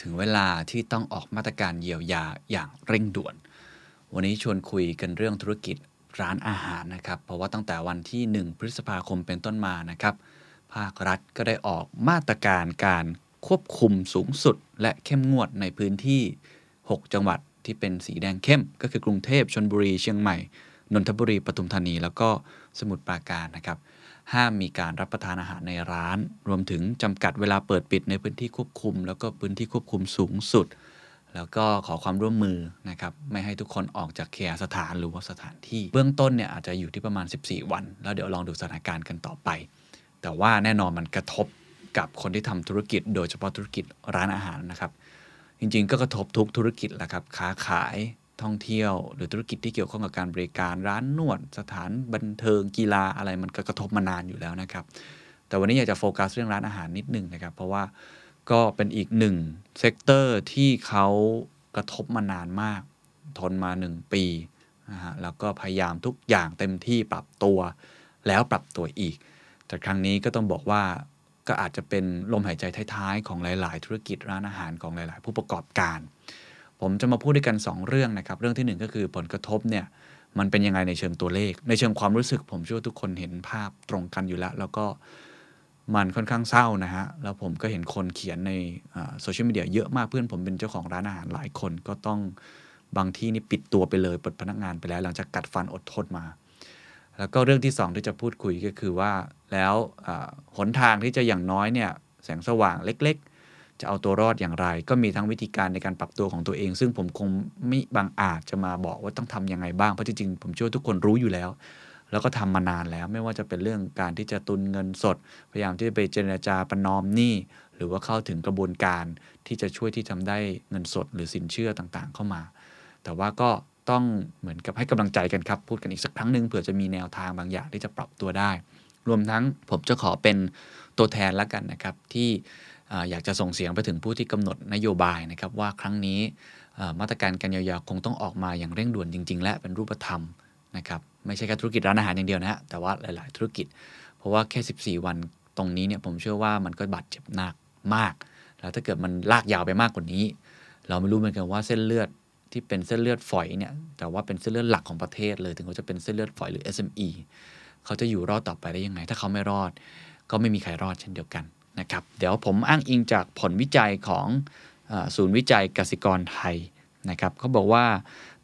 ถึงเวลาที่ต้องออกมาตรการเยียวยาอย่างเร่งด่วน วันนี้ชวนคุยกันเรื่องธุรกิจร้านอาหารนะครับ เพราะว่าตั้งแต่วันที่ 1 พฤษภาคมเป็นต้นมานะครับ ภาครัฐก็ได้ออกมาตรการการควบคุมสูงสุด และเข้มงวดในพื้นที่ 6 จังหวัดที่เป็นสีแดงเข้ม ก็คือกรุงเทพชนบุรีเชียงใหม่นนทบุรีปทุมธานี แล้วก็สมุทรปราการนะครับ ห้ามมีการรับประทานอาหารในร้าน รวมถึงจำกัดเวลาเปิดปิดในพื้นที่ควบคุม แล้วก็พื้นที่ควบคุมสูงสุด แล้วก็ขอความร่วมมือนะครับไม่ให้ทุกคนออกจากเคหสถานหรือว่าสถานที่ เบื้องต้นเนี่ยอาจจะอยู่ที่ประมาณ 14 วัน แล้วเดี๋ยวลองดูสถานการณ์กันต่อไป แต่ว่าแน่นอนมันกระทบกับคนที่ทำธุรกิจ โดยเฉพาะธุรกิจร้านอาหารนะครับ จริงๆ ก็กระทบทุกธุรกิจแหละครับค้าขาย ท่องเที่ยว หรือธุรกิจที่เกี่ยวข้องกับการบริการร้านนวด สถานบันเทิงกีฬาอะไรมันก็กระทบมานานอยู่แล้วนะครับ แต่วันนี้อยากจะโฟกัสเรื่องร้านอาหารนิดนึงนะครับ เพราะว่าก็เป็นอีกหนึ่ง sector ที่เขากระทบมานานมาก ทนมา 1 ปีนะฮะแล้วก็พยายามทุกอย่างเต็มที่ปรับตัวแล้วปรับตัวอีก แต่ครั้งนี้ก็ต้องบอกว่าก็อาจจะเป็นลมหายใจท้ายๆ ของหลาย ๆ ธุรกิจร้านอาหารของหลาย ๆ ผู้ประกอบการ ผมจะมาพูดด้วยกัน 2 เรื่องนะครับ เรื่องทีหนึ่1 ก็คือผลกระทบเนี่ยมันเป็นยังไงในเชิงตัวเลข ในเชิงความรู้สึก ผมเชื่อทุกคนเห็นภาพตรงกันอยู่แล้ว แล้วก็มันค่อนข้างเศร้านะฮะ แล้วผมก็เห็นคนเขียนในโซเชียลมีเดียเยอะมากเพื่อนผมเป็นเจ้าของร้านอาหารหลายคนก็ต้องบางที่นี่ปิดตัวไปเลยปลดพนักงานไปแล้ว หลังจากกัดฟันอดทนมา แล้วก็เรื่องที่ 2 ที่จะพูดคุยก็คือว่าแล้วหนทางที่จะอย่างน้อยเนี่ยแสงสว่างเล็กๆ จะเอาตัวรอดอย่างไร ก็มีทั้งวิธีการในการปรับตัวของตัวเอง ซึ่งผมคงไม่บางอาจจะมาบอกว่าต้องทำยังไงบ้าง เพราะจริงๆผมเชื่อทุกคนรู้อยู่แล้ว แล้วก็ทำมานานแล้ว ไม่ว่าจะเป็นเรื่องการที่จะตุนเงินสด พยายามที่จะไปเจรจาประนอมหนี้หรือว่าเข้าถึงกระบวนการที่จะช่วยที่ทำได้เงินสดหรือสินเชื่อต่างๆ เข้ามา แต่ว่าก็ต้องเหมือนกับให้กำลังใจกันครับ พูดกันอีกสักครั้งหนึ่งเผื่อจะมีแนวทางบางอย่างที่จะปรับตัวได้ รวมทั้งผมจะขอเป็น ตัวแทนแล้วกันนะครับที่อยากจะส่งเสียงไปถึงผู้ที่กำหนดนโยบายนะครับว่าครั้งนี้มาตรการการเยียวยาคงต้องออกมาอย่างเร่งด่วนจริง ๆ และเป็นรูปธรรมนะครับไม่ใช่แค่ธุรกิจร้านอาหารอย่างเดียวนะฮะแต่ว่าหลาย ๆ ธุรกิจ เพราะว่าแค่ 14 วันตรงนี้เนี่ยผมเชื่อว่ามันก็บาดเจ็บหนักมาก แล้วถ้าเกิดมันลากยาวไปมากกว่านี้ เราไม่รู้เหมือนกันว่าเส้นเลือดที่เป็นเส้นเลือดฝอยเนี่ยแต่ว่าเป็นเส้นเลือดหลักของประเทศเลย ถึงเขาจะเป็นเส้นเลือดฝอยหรือ SME เขาจะอยู่รอดต่อไปได้ยังไง ถ้าเขาไม่รอด ก็ไม่มีใครรอดเช่นเดียวกันนะครับ เดี๋ยวผมอ้างอิงจากผลวิจัยของศูนย์วิจัยกสิกรไทยนะครับเขาบอกว่า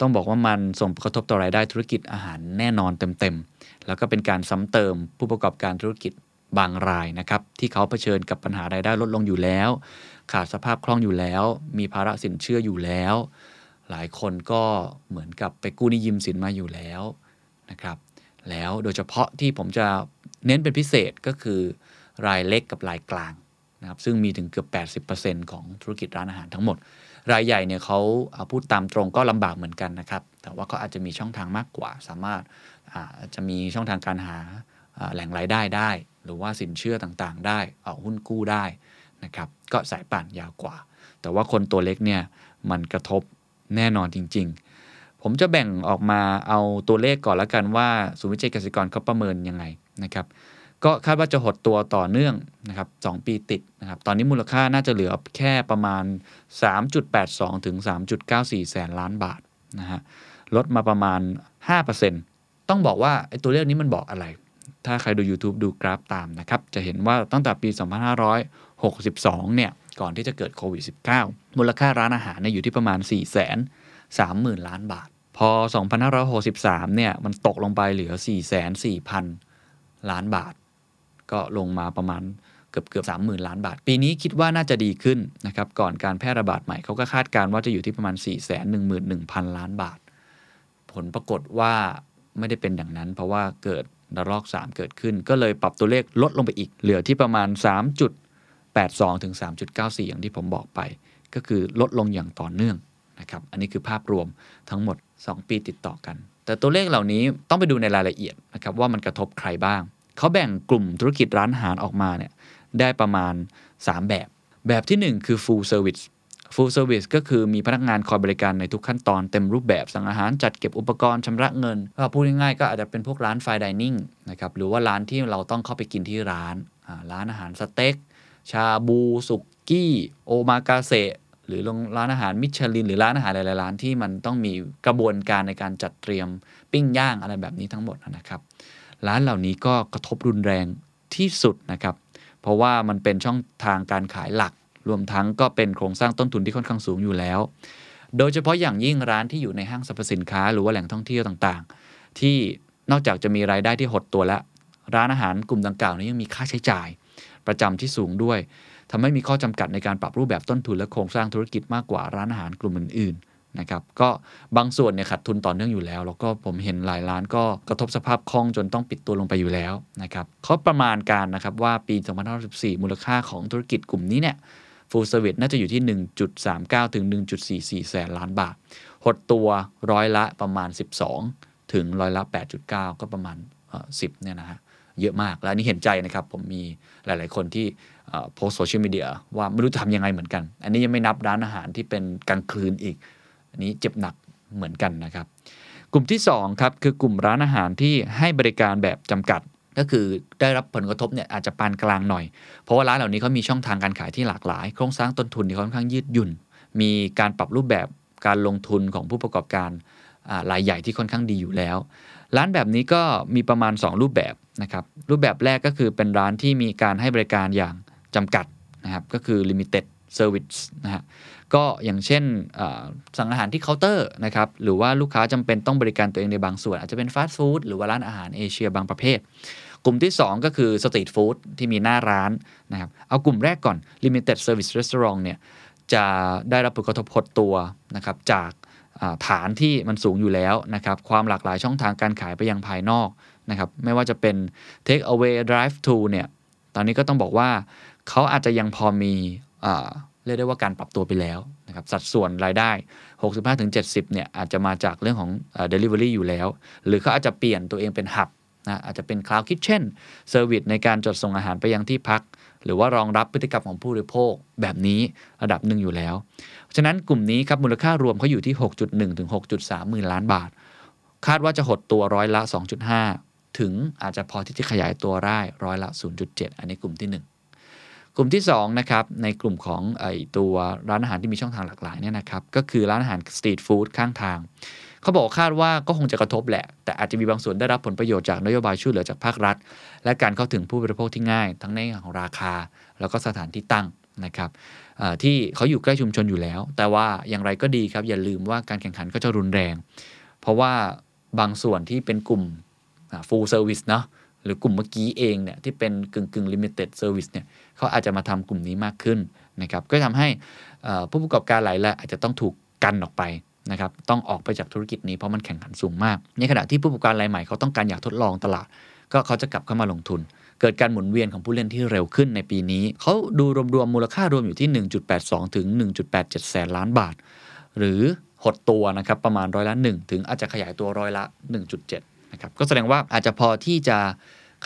ต้องบอกว่ามันส่งผลกระทบต่อรายได้ธุรกิจอาหารแน่นอนเต็มๆ แล้วก็เป็นการซ้ำเติมผู้ประกอบการธุรกิจบางรายนะครับ ที่เขาเผชิญกับปัญหารายได้ลดลงอยู่แล้ว ขาดสภาพคล่องอยู่แล้ว มีภาระสินเชื่ออยู่แล้ว หลายคนก็เหมือนกับไปกู้นี้ยืมสินมาอยู่แล้วนะครับแล้วโดยเฉพาะที่ผมจะ เน้นเป็นพิเศษก็คือรายเล็กกับรายกลางนะครับซึ่งมีถึงเกือบ 80%ของธุรกิจร้านอาหารทั้งหมด รายใหญ่เนี่ยเขาเอาพูดตามตรงก็ลำบากเหมือนกันนะครับ แต่ว่าก็อาจจะมีช่องทางมากกว่า สามารถอาจจะมีช่องทางการหาแหล่งรายได้ได้ หรือว่าสินเชื่อต่างๆ ได้ออกหุ้นกู้ได้นะครับก็สายป่านยาวกว่า แต่ว่าคนตัวเล็กเนี่ยมันกระทบแน่นอนจริง ๆ ผมจะแบ่งออกมาเอาตัวเลขก่อนแล้วกันว่าศูนย์วิจัยเกษตรกรเขาประเมินยังไง นะครับก็คาดว่าจะหดตัวต่อเนื่องนะครับ2ปีติดนะครับตอนนี้มูลค่าน่าจะเหลือแค่ประมาณ 3.82 ถึง 3.94 แสนล้านบาทนะฮะลดมาประมาณ 5%ต้องบอกว่าไอ้ตัวเลขนี้มันบอกอะไร ถ้าใครดู YouTube ดูกราฟตามนะครับ จะเห็นว่าตั้งแต่ปี 2562 เนี่ย ก่อนที่จะเกิดโควิด -19 มูลค่าร้านอาหารเนี่ยอยู่ที่ประมาณ 4 3 0 0 0 0 ล้านบาท พอ 2563 เนี่ย มันตกลงไปเหลือ 4 4 0 0 0 ล้านบาท ก็ลงมาประมาณเกือบเกือบสามหมื่นล้านบาท ปีนี้คิดว่าน่าจะดีขึ้นนะครับ ก่อนการแพร่ระบาดใหม่เขาก็คาดการณ์ว่าจะอยู่ที่ประมาณ4ี่แสนหนึ่งหมื่นหนึ่งพันล้านบาท ผลปรากฏว่าไม่ได้เป็นอย่างนั้น เพราะว่าเกิดระลอก 3 เกิดขึ้น ก็เลยปรับตัวเลขลดลงไปอีก เหลือที่ประมาณ 3.82 ถึง 3.94 อย่างที่ผมบอกไป ก็คือลดลงอย่างต่อเนื่องนะครับ อันนี้คือภาพรวมทั้งหมด 2 ปีติดต่อกัน แต่ตัวเลขเหล่านี้ต้องไปดูในรายละเอียดนะครับว่ามันกระทบใครบ้าง เขาแบ่งกลุ่มธุรกิจร้านอาหารออกมาเนี่ยได้ประมาณ 3 แบบ แบบที่ 1 คือ full service full service ก็คือมีพนักงานคอยบริการในทุกขั้นตอนเต็มรูปแบบสั่งอาหารจัดเก็บอุปกรณ์ชำระเงินก็พูดง่ายๆก็อาจจะเป็นพวกร้านไฟดิเนิ่งนะครับหรือว่าร้านที่เราต้องเข้าไปกินที่ร้าน ร้านอาหารสเต็กชาบูสุกี้ โอมากาเซ หรือร้านอาหารมิชลิน หรือร้านอาหารหลายๆร้านที่มันต้องมีกระบวนการในการจัดเตรียมปิ้งย่างอะไรแบบนี้ทั้งหมดนะครับ ร้านเหล่านี้ก็กระทบรุนแรงที่สุดนะครับ เพราะว่ามันเป็นช่องทางการขายหลัก รวมทั้งก็เป็นโครงสร้างต้นทุนที่ค่อนข้างสูงอยู่แล้ว โดยเฉพาะอย่างยิ่งร้านที่อยู่ในห้างสรรพสินค้า หรือว่าแหล่งท่องเที่ยวต่างๆ ที่นอกจากจะมีรายได้ที่หดตัวแล้ว ร้านอาหารกลุ่มดังกล่าวนี้ยังมีค่าใช้จ่าย ประจำที่สูงด้วย ทำให้มีข้อจำกัดในการปรับรูปแบบต้นทุนและโครงสร้างธุรกิจมากกว่าร้านอาหารกลุ่มอื่นๆนะครับก็บางส่วนเนี่ยขาดทุนต่อเนื่องอยู่แล้ว แล้วก็ผมเห็นหลายร้านก็กระทบสภาพคล่องจนต้องปิดตัวลงไปอยู่แล้วนะครับเขาประมาณการนะครับว่าปี2514 มูลค่าของธุรกิจกลุ่มนี้เนี่ยฟูลเซอร์วิสน่าจะอยู่ที่ 1.39 ถึง 1.44 แสนล้านบาท หดตัวร้อยละประมาณ 12 ถึงร้อยละ 8.9 ก็ประมาณ 10เนี่ยนะฮะ เยอะมาก และนี่เห็นใจนะครับ ผมมีหลาย ๆ คนที่โพสโซเชียลมีเดียว่าไม่รู้จะทำยังไงเหมือนกัน อันนี้ยังไม่นับร้านอาหารที่เป็นกลางคืนอีก อันนี้เจ็บหนักเหมือนกันนะครับ กลุ่มที่2ครับคือกลุ่มร้านอาหารที่ให้บริการแบบจำกัดก็คือได้รับผลกระทบเนี่ยอาจจะปานกลางหน่อย เพราะว่าร้านเหล่านี้เขามีช่องทางการขายที่หลากหลาย โครงสร้างต้นทุนที่ค่อนข้างยืดหยุ่น มีการปรับรูปแบบการลงทุนของผู้ประกอบการรายใหญ่ที่ค่อนข้างดีอยู่แล้ว ร้านแบบนี้ก็มีประมาณ 2 รูปแบบนะครับ รูปแบบแรกก็คือเป็นร้านที่มีการให้บริการอย่างจำกัดนะครับ ก็คือ limited service นะฮะก็อย่างเช่นสั่งอาหารที่เคาน์เตอร์นะครับ หรือว่าลูกค้าจำเป็นต้องบริการตัวเองในบางส่วน อาจจะเป็นฟาสต์ฟู้ดหรือว่าร้านอาหารเอเชียบางประเภท กลุ่มที่ 2 ก็คือสตรีทฟู้ดที่มีหน้าร้านนะครับ เอากลุ่มแรกก่อน limited service restaurant เนี่ยจะได้รับผลกระทบหดตัวนะครับจาก ฐานที่มันสูงอยู่แล้วนะครับความหลากหลายช่องทางการขายไปยังภายนอกนะครับไม่ว่าจะเป็น take away drive to เนี่ยตอนนี้ก็ต้องบอกว่าเขาอาจจะยังพอมีเรียกได้ว่าการปรับตัวไปแล้วนะครับสัดส่วนรายได้ 65-70เนี่ยอาจจะมาจากเรื่องของ delivery อยู่แล้ว หรือเขาอาจจะเปลี่ยนตัวเองเป็นหับ นะอาจจะเป็น cloud kitchen service ในการจดส่งอาหารไปยังที่พัก หรือว่ารองรับพฤติกรรมของผู้บริโภคแบบนี้ระดับหนึ่งอยู่แล้ว ฉะนั้นกลุ่มนี้ครับมูลค่ารวมเขาอยู่ที่ 6.1 ถึง 6.3หมื่นล้านบาท คาดว่าจะหดตัวร้อยละ 2.5 ถึงอาจจะพอที่จะขยายตัวได้ร้อยละ 0.7 อันนี้กลุ่มที่1กลุ่มที่2นะครับในกลุ่มของไอตัวร้านอาหารที่มีช่องทางหลากหลายเนี่ยนะครับก็คือร้านอาหารสตรีทฟู้ดข้างทาง เขาบอกคาดว่าก็คงจะกระทบแหละ แต่อาจจะมีบางส่วนได้รับผลประโยชน์จากนโยบายช่วยเหลือจากภาครัฐ และการเข้าถึงผู้บริโภคที่ง่าย ทั้งในของราคา แล้วก็สถานที่ตั้งนะครับที่เขาอยู่ใกล้ชุมชนอยู่แล้ว แต่ว่าอย่างไรก็ดีครับอย่าลืมว่าการแข่งขันก็จะรุนแรง เพราะว่าบางส่วนที่เป็นกลุ่ม full service เนาะหรือกลุ่มเมื่อกี้เองเนี่ยที่เป็นกึ่งกึ่ง limited service เนี่ยเขาอาจจะมาทำกลุ่มนี้มากขึ้นนะครับก็ทำให้ผู้ประกอบการหลายแหละอาจจะต้องถูกกันออกไป นะครับต้องออกไปจากธุรกิจนี้เพราะมันแข่งขันสูงมาก ในขณะที่ผู้ประกอบการรายใหม่เขาต้องการอยากทดลองตลาด ก็เขาจะกลับเข้ามาลงทุน เกิดการหมุนเวียนของผู้เล่นที่เร็วขึ้นในปีนี้ เขาดูรวมๆมูลค่ารวมอยู่ที่ 1.82 ถึง 1.87 แสนล้านบาท หรือหดตัวนะครับประมาณร้อยละ 1 ถึงอาจจะขยายตัวร้อยละ 1.7 นะครับก็แสดงว่าอาจจะพอที่จะ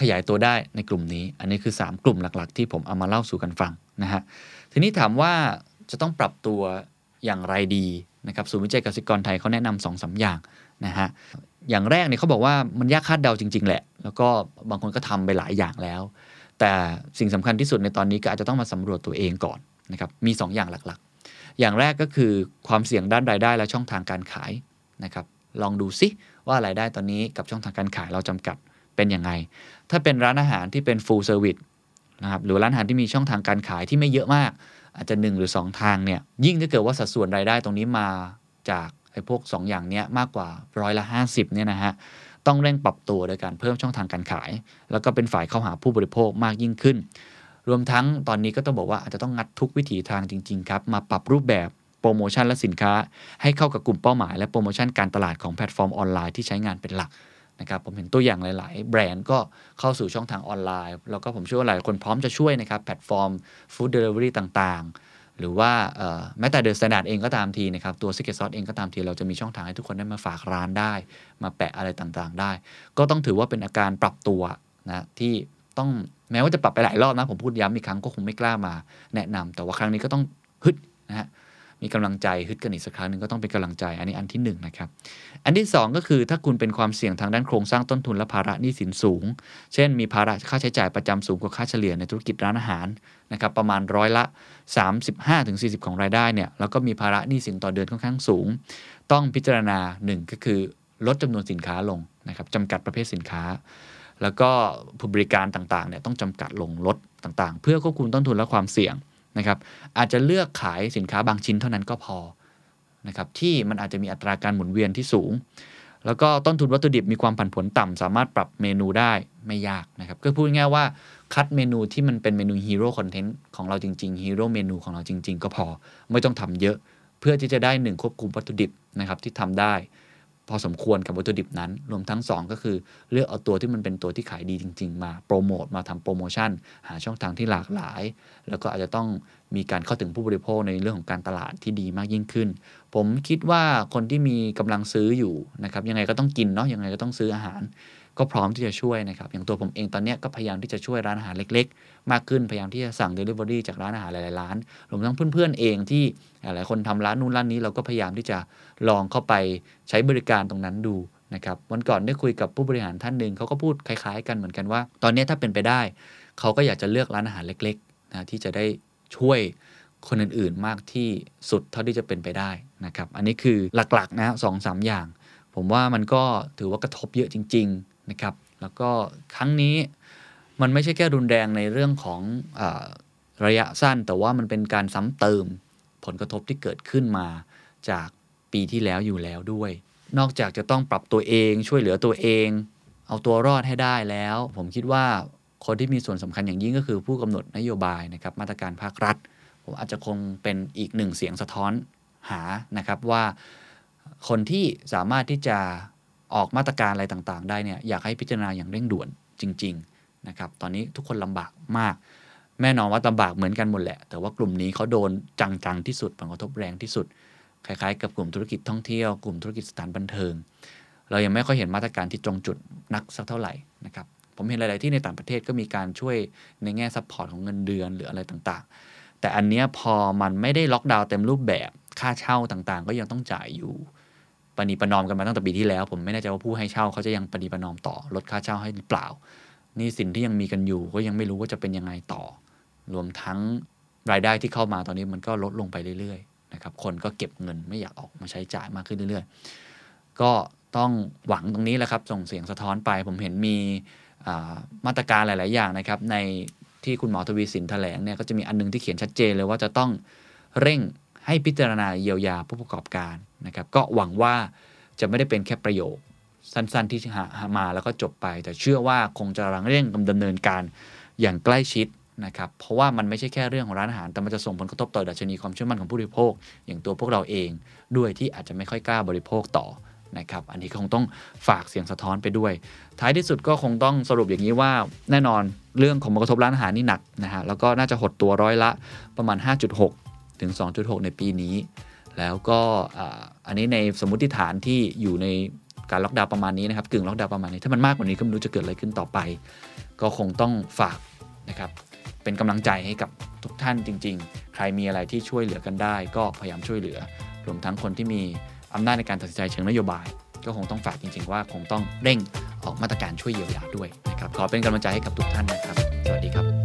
ขยายตัวได้ในกลุ่มนี้ อันนี้คือ 3 กลุ่มหลักๆ ที่ผมเอามาเล่าสู่กันฟังนะฮะทีนี้ถามว่าจะต้องปรับตัว อย่างไรดีนะครับศูนย์วิจัยกสิกรไทยเขาแนะนำสองสาอย่างนะฮะอย่างแรกเนี่ยเขาบอกว่ามันยากคาดเดาจริง ๆ แหละ แล้วก็บางคนก็ทำไปหลายอย่างแล้ว แต่สิ่งสำคัญที่สุดในตอนนี้ก็อาจจะต้องมาสำรวจตัวเองก่อนนะครับมี2ออย่างหลักๆ อย่างแรกก็คือความเสี่ยงด้านรายได้และช่องทางการขายนะครับลองดูซิว่ารายได้ตอนนี้กับช่องทางการขายเราจำกัดเป็นยังไง ถ้าเป็นร้านอาหารที่เป็น full service นะครับหรือร้านอาหารที่มีช่องทางการขายที่ไม่เยอะมาก อาจจะ 1 หรือ 2 ทางเนี่ยยิ่งถ้าเกิดว่าสัดส่วนรายได้ตรงนี้มาจากไอ้พวก 2 อย่างเนี้ยมากกว่าร้อยละ 50เนี่ยนะฮะต้องเร่งปรับตัวโดยการเพิ่มช่องทางการขาย แล้วก็เป็นฝ่ายเข้าหาผู้บริโภคมากยิ่งขึ้น รวมทั้งตอนนี้ก็ต้องบอกว่าอาจจะต้องงัดทุกวิถีทางจริง ๆ ครับ มาปรับรูปแบบโปรโมชั่นและสินค้า ให้เข้ากับกลุ่มเป้าหมาย และโปรโมชั่นการตลาดของแพลตฟอร์มออนไลน์ที่ใช้งานเป็นหลัก นะครับผมเห็นตัวอย่างหลาย ๆ แบรนด์ก็เข้าสู่ช่องทางออนไลน์ แล้วก็ผมเชื่อว่าหลายคนพร้อมจะช่วยนะครับแพลตฟอร์ม food delivery ต่าง ๆ หรือว่าแม้แต่ THE STANDARD เองก็ตามทีนะครับตัว Secret Sauce เองก็ตามที เราจะมีช่องทางให้ทุกคนได้มาฝากร้านได้ มาแปะอะไรต่าง ๆ ได้ ก็ต้องถือว่าเป็นอาการปรับตัวนะที่ต้องแม้ว่าจะปรับไปหลายรอบนะผมพูดย้ำอีกครั้งก็คงไม่กล้ามาแนะนำแต่ว่าครั้งนี้ก็ต้องฮึดนะฮะ มีกำลังใจฮึดกันอีกสักครั้งหนึ่งก็ต้องเป็นกำลังใจ อันนี้อันที่1นนะครับ อันที่ 2 ก็คือถ้าคุณเป็นความเสี่ยงทางด้านโครงสร้างต้นทุนและภาระหนี้สินสูง เช่น มีภาระค่าใช้จ่ายประจำสูงกว่าค่าเฉลี่ยในธุรกิจร้านอาหารนะครับประมาณร้อยละ 35-40 ของรายได้เนี่ยแล้วก็มีภาระหนี้สินต่อเดือนค่อนข้างสูง ต้องพิจารณา 1 ก็คือลดจำนวนสินค้าลงนะครับจำกัดประเภทสินค้า แล้วก็ผู้บริการต่างๆเนี่ยต้องจำกัดลงลดต่างๆ เพื่อควบคุมต้นทุนและความเสี่ยง นะครับอาจจะเลือกขายสินค้าบางชิ้นเท่านั้นก็พอนะครับที่มันอาจจะมีอัตราการหมุนเวียนที่สูง แล้วก็ต้นทุนวัตถุดิบมีความผันผวนต่ำสามารถปรับเมนูได้ไม่ยากนะครับก็พูดง่ายว่าคัดเมนูที่มันเป็นเมนู hero content ของเราจริงๆ hero menu ของเราจริง ๆ ก็พอไม่ต้องทำเยอะ เพื่อที่จะได้หนึ่งควบคุมวัตถุดิบนะครับที่ทำได้ พอสมควรกับวัตถุดิบนั้น รวมทั้ง 2 ก็คือเลือกเอาตัวที่มันเป็นตัวที่ขายดีจริง ๆ มาโปรโมทมาทำโปรโมชั่น หาช่องทางที่หลากหลาย แล้วก็อาจจะต้องมีการเข้าถึงผู้บริโภคในเรื่องของการตลาดที่ดีมากยิ่งขึ้น ผมคิดว่าคนที่มีกำลังซื้ออยู่นะครับยังไงก็ต้องกินเนาะยังไงก็ต้องซื้ออาหาร ก็พร้อมที่จะช่วยนะครับ อย่างตัวผมเองตอนนี้ก็พยายามที่จะช่วยร้านอาหารเล็ก ๆ มากขึ้น พยายามที่จะสั่ง Delivery จากร้านอาหารหลายๆร้าน รวมทั้งเพื่อนๆเองที่หลายคนทำร้านนู้นร้านนี้เราก็พยายามที่จะลองเข้าไปใช้บริการตรงนั้นดูนะครับ วันก่อนได้คุยกับผู้บริหารท่านหนึ่งเขาก็พูดคล้าย ๆ กันเหมือนกันว่า ตอนนี้ถ้าเป็นไปได้ เขาก็อยากจะเลือกร้านอาหารเล็กๆนะที่จะได้ช่วยคนอื่นๆมากที่สุดเท่าที่จะเป็นไปได้นะครับ อันนี้คือหลักๆนะสองสามอย่าง ผมว่ามันก็ถือว่ากระทบเยอะจริง ๆ นะครับแล้วก็ครั้งนี้มันไม่ใช่แค่รุนแรงในเรื่องของอระยะสั้น แต่ว่ามันเป็นการซ้ำเติมผลกระทบที่เกิดขึ้นมาจากปีที่แล้วอยู่แล้วด้วย นอกจากจะต้องปรับตัวเองช่วยเหลือตัวเอง เอาตัวรอดให้ได้แล้ว ผมคิดว่าคนที่มีส่วนสำคัญอย่างยิ่งก็คือผู้กำหนดนโยบายนะครับมาตรการภาครัฐ ผมอาจจะคงเป็นอีกหนึ่งเสียงสะท้อนหานะครับว่าคนที่สามารถที่จะ ออกมาตรการอะไรต่างๆ ได้เนี่ยอยากให้พิจารณาอย่างเร่งด่วนจริง ๆ นะครับ ตอนนี้ทุกคนลำบากมากแน่นอนว่าลำบากเหมือนกันหมดแหละ แต่ว่ากลุ่มนี้เขาโดนจังๆที่สุดผลกระทบแรงที่สุด คล้ายๆ กับกลุ่มธุรกิจท่องเที่ยวกลุ่มธุรกิจสถานบันเทิง เรายังไม่ค่อยเห็นมาตรการที่ตรงจุดนักสักเท่าไหร่นะครับผมเห็นหลาย ๆ ที่ในต่างประเทศก็มีการช่วยในแง่ support ของเงินเดือนหรืออะไรต่างๆ แต่อันนี้พอมันไม่ได้ล็อกดาวน์เต็มรูปแบบ ค่าเช่าต่าง ๆ ก็ยังต้องจ่ายอยู่ ปณีประนอมกันมาตั้งแต่ปีที่แล้ว ผมไม่แน่ใจว่าผู้ให้เช่าเขาจะยังปณีประนอมต่อลดค่าเช่าให้หรือเปล่านี่สินที่ยังมีกันอยู่ก็ยังไม่รู้ว่าจะเป็นยังไงต่อ รวมทั้งรายได้ที่เข้ามาตอนนี้มันก็ลดลงไปเรื่อยๆนะครับคนก็เก็บเงินไม่อยากออกมาใช้จ่ายมากขึ้นเรื่อยๆ ก็ต้องหวังตรงนี้แหละครับส่งเสียงสะท้อนไป ผมเห็นมีมาตรการหลาย ๆ อย่างนะครับ ในที่คุณหมอทวีสินแถลงเนี่ยก็จะมีอันนึงที่เขียนชัดเจนเลยว่าจะต้องเร่ง ให้พิจารณาเยียวยาผู้ประกอบการนะครับ ก็หวังว่าจะไม่ได้เป็นแค่ประโยค สั้น ๆ ที่หามาแล้วก็จบไป แต่เชื่อว่าคงจะรังเร่งดำเนินการอย่างใกล้ชิดนะครับ เพราะว่ามันไม่ใช่แค่เรื่องของร้านอาหาร แต่มันจะส่งผลกระทบต่อดัชนีความเชื่อมั่นของผู้บริโภค อย่างตัวพวกเราเองด้วยที่อาจจะไม่ค่อยกล้าบริโภคต่อนะครับ อันนี้คงต้องฝากเสียงสะท้อนไปด้วย ท้ายที่สุดก็คงต้องสรุปอย่างนี้ว่าแน่นอนเรื่องของผลกระทบร้านอาหารนี่หนักนะฮะ แล้วก็น่าจะหดตัวร้อยละประมาณ 5.6 ถึง 2.6 ในปีนี้ แล้วก็อันนี้ในสมมติฐานที่อยู่ในการล็อกดาวน์ประมาณนี้นะครับกึ่งล็อกดาวน์ประมาณนี้ถ้ามันมากกว่านี้ก็ไม่รู้จะเกิดอะไรขึ้นต่อไป ก็คงต้องฝากนะครับเป็นกำลังใจให้กับทุกท่านจริง ๆ ใครมีอะไรที่ช่วยเหลือกันได้ ก็พยายามช่วยเหลือ รวมทั้งคนที่มีอำนาจในการตัดสินใจเชิงนโยบาย ก็คงต้องฝากจริง ๆ ว่าคงต้องเร่งออกมาตรการช่วยเยียวยาด้วยนะครับขอเป็นกำลังใจให้กับทุกท่านนะครับ สวัสดีครับ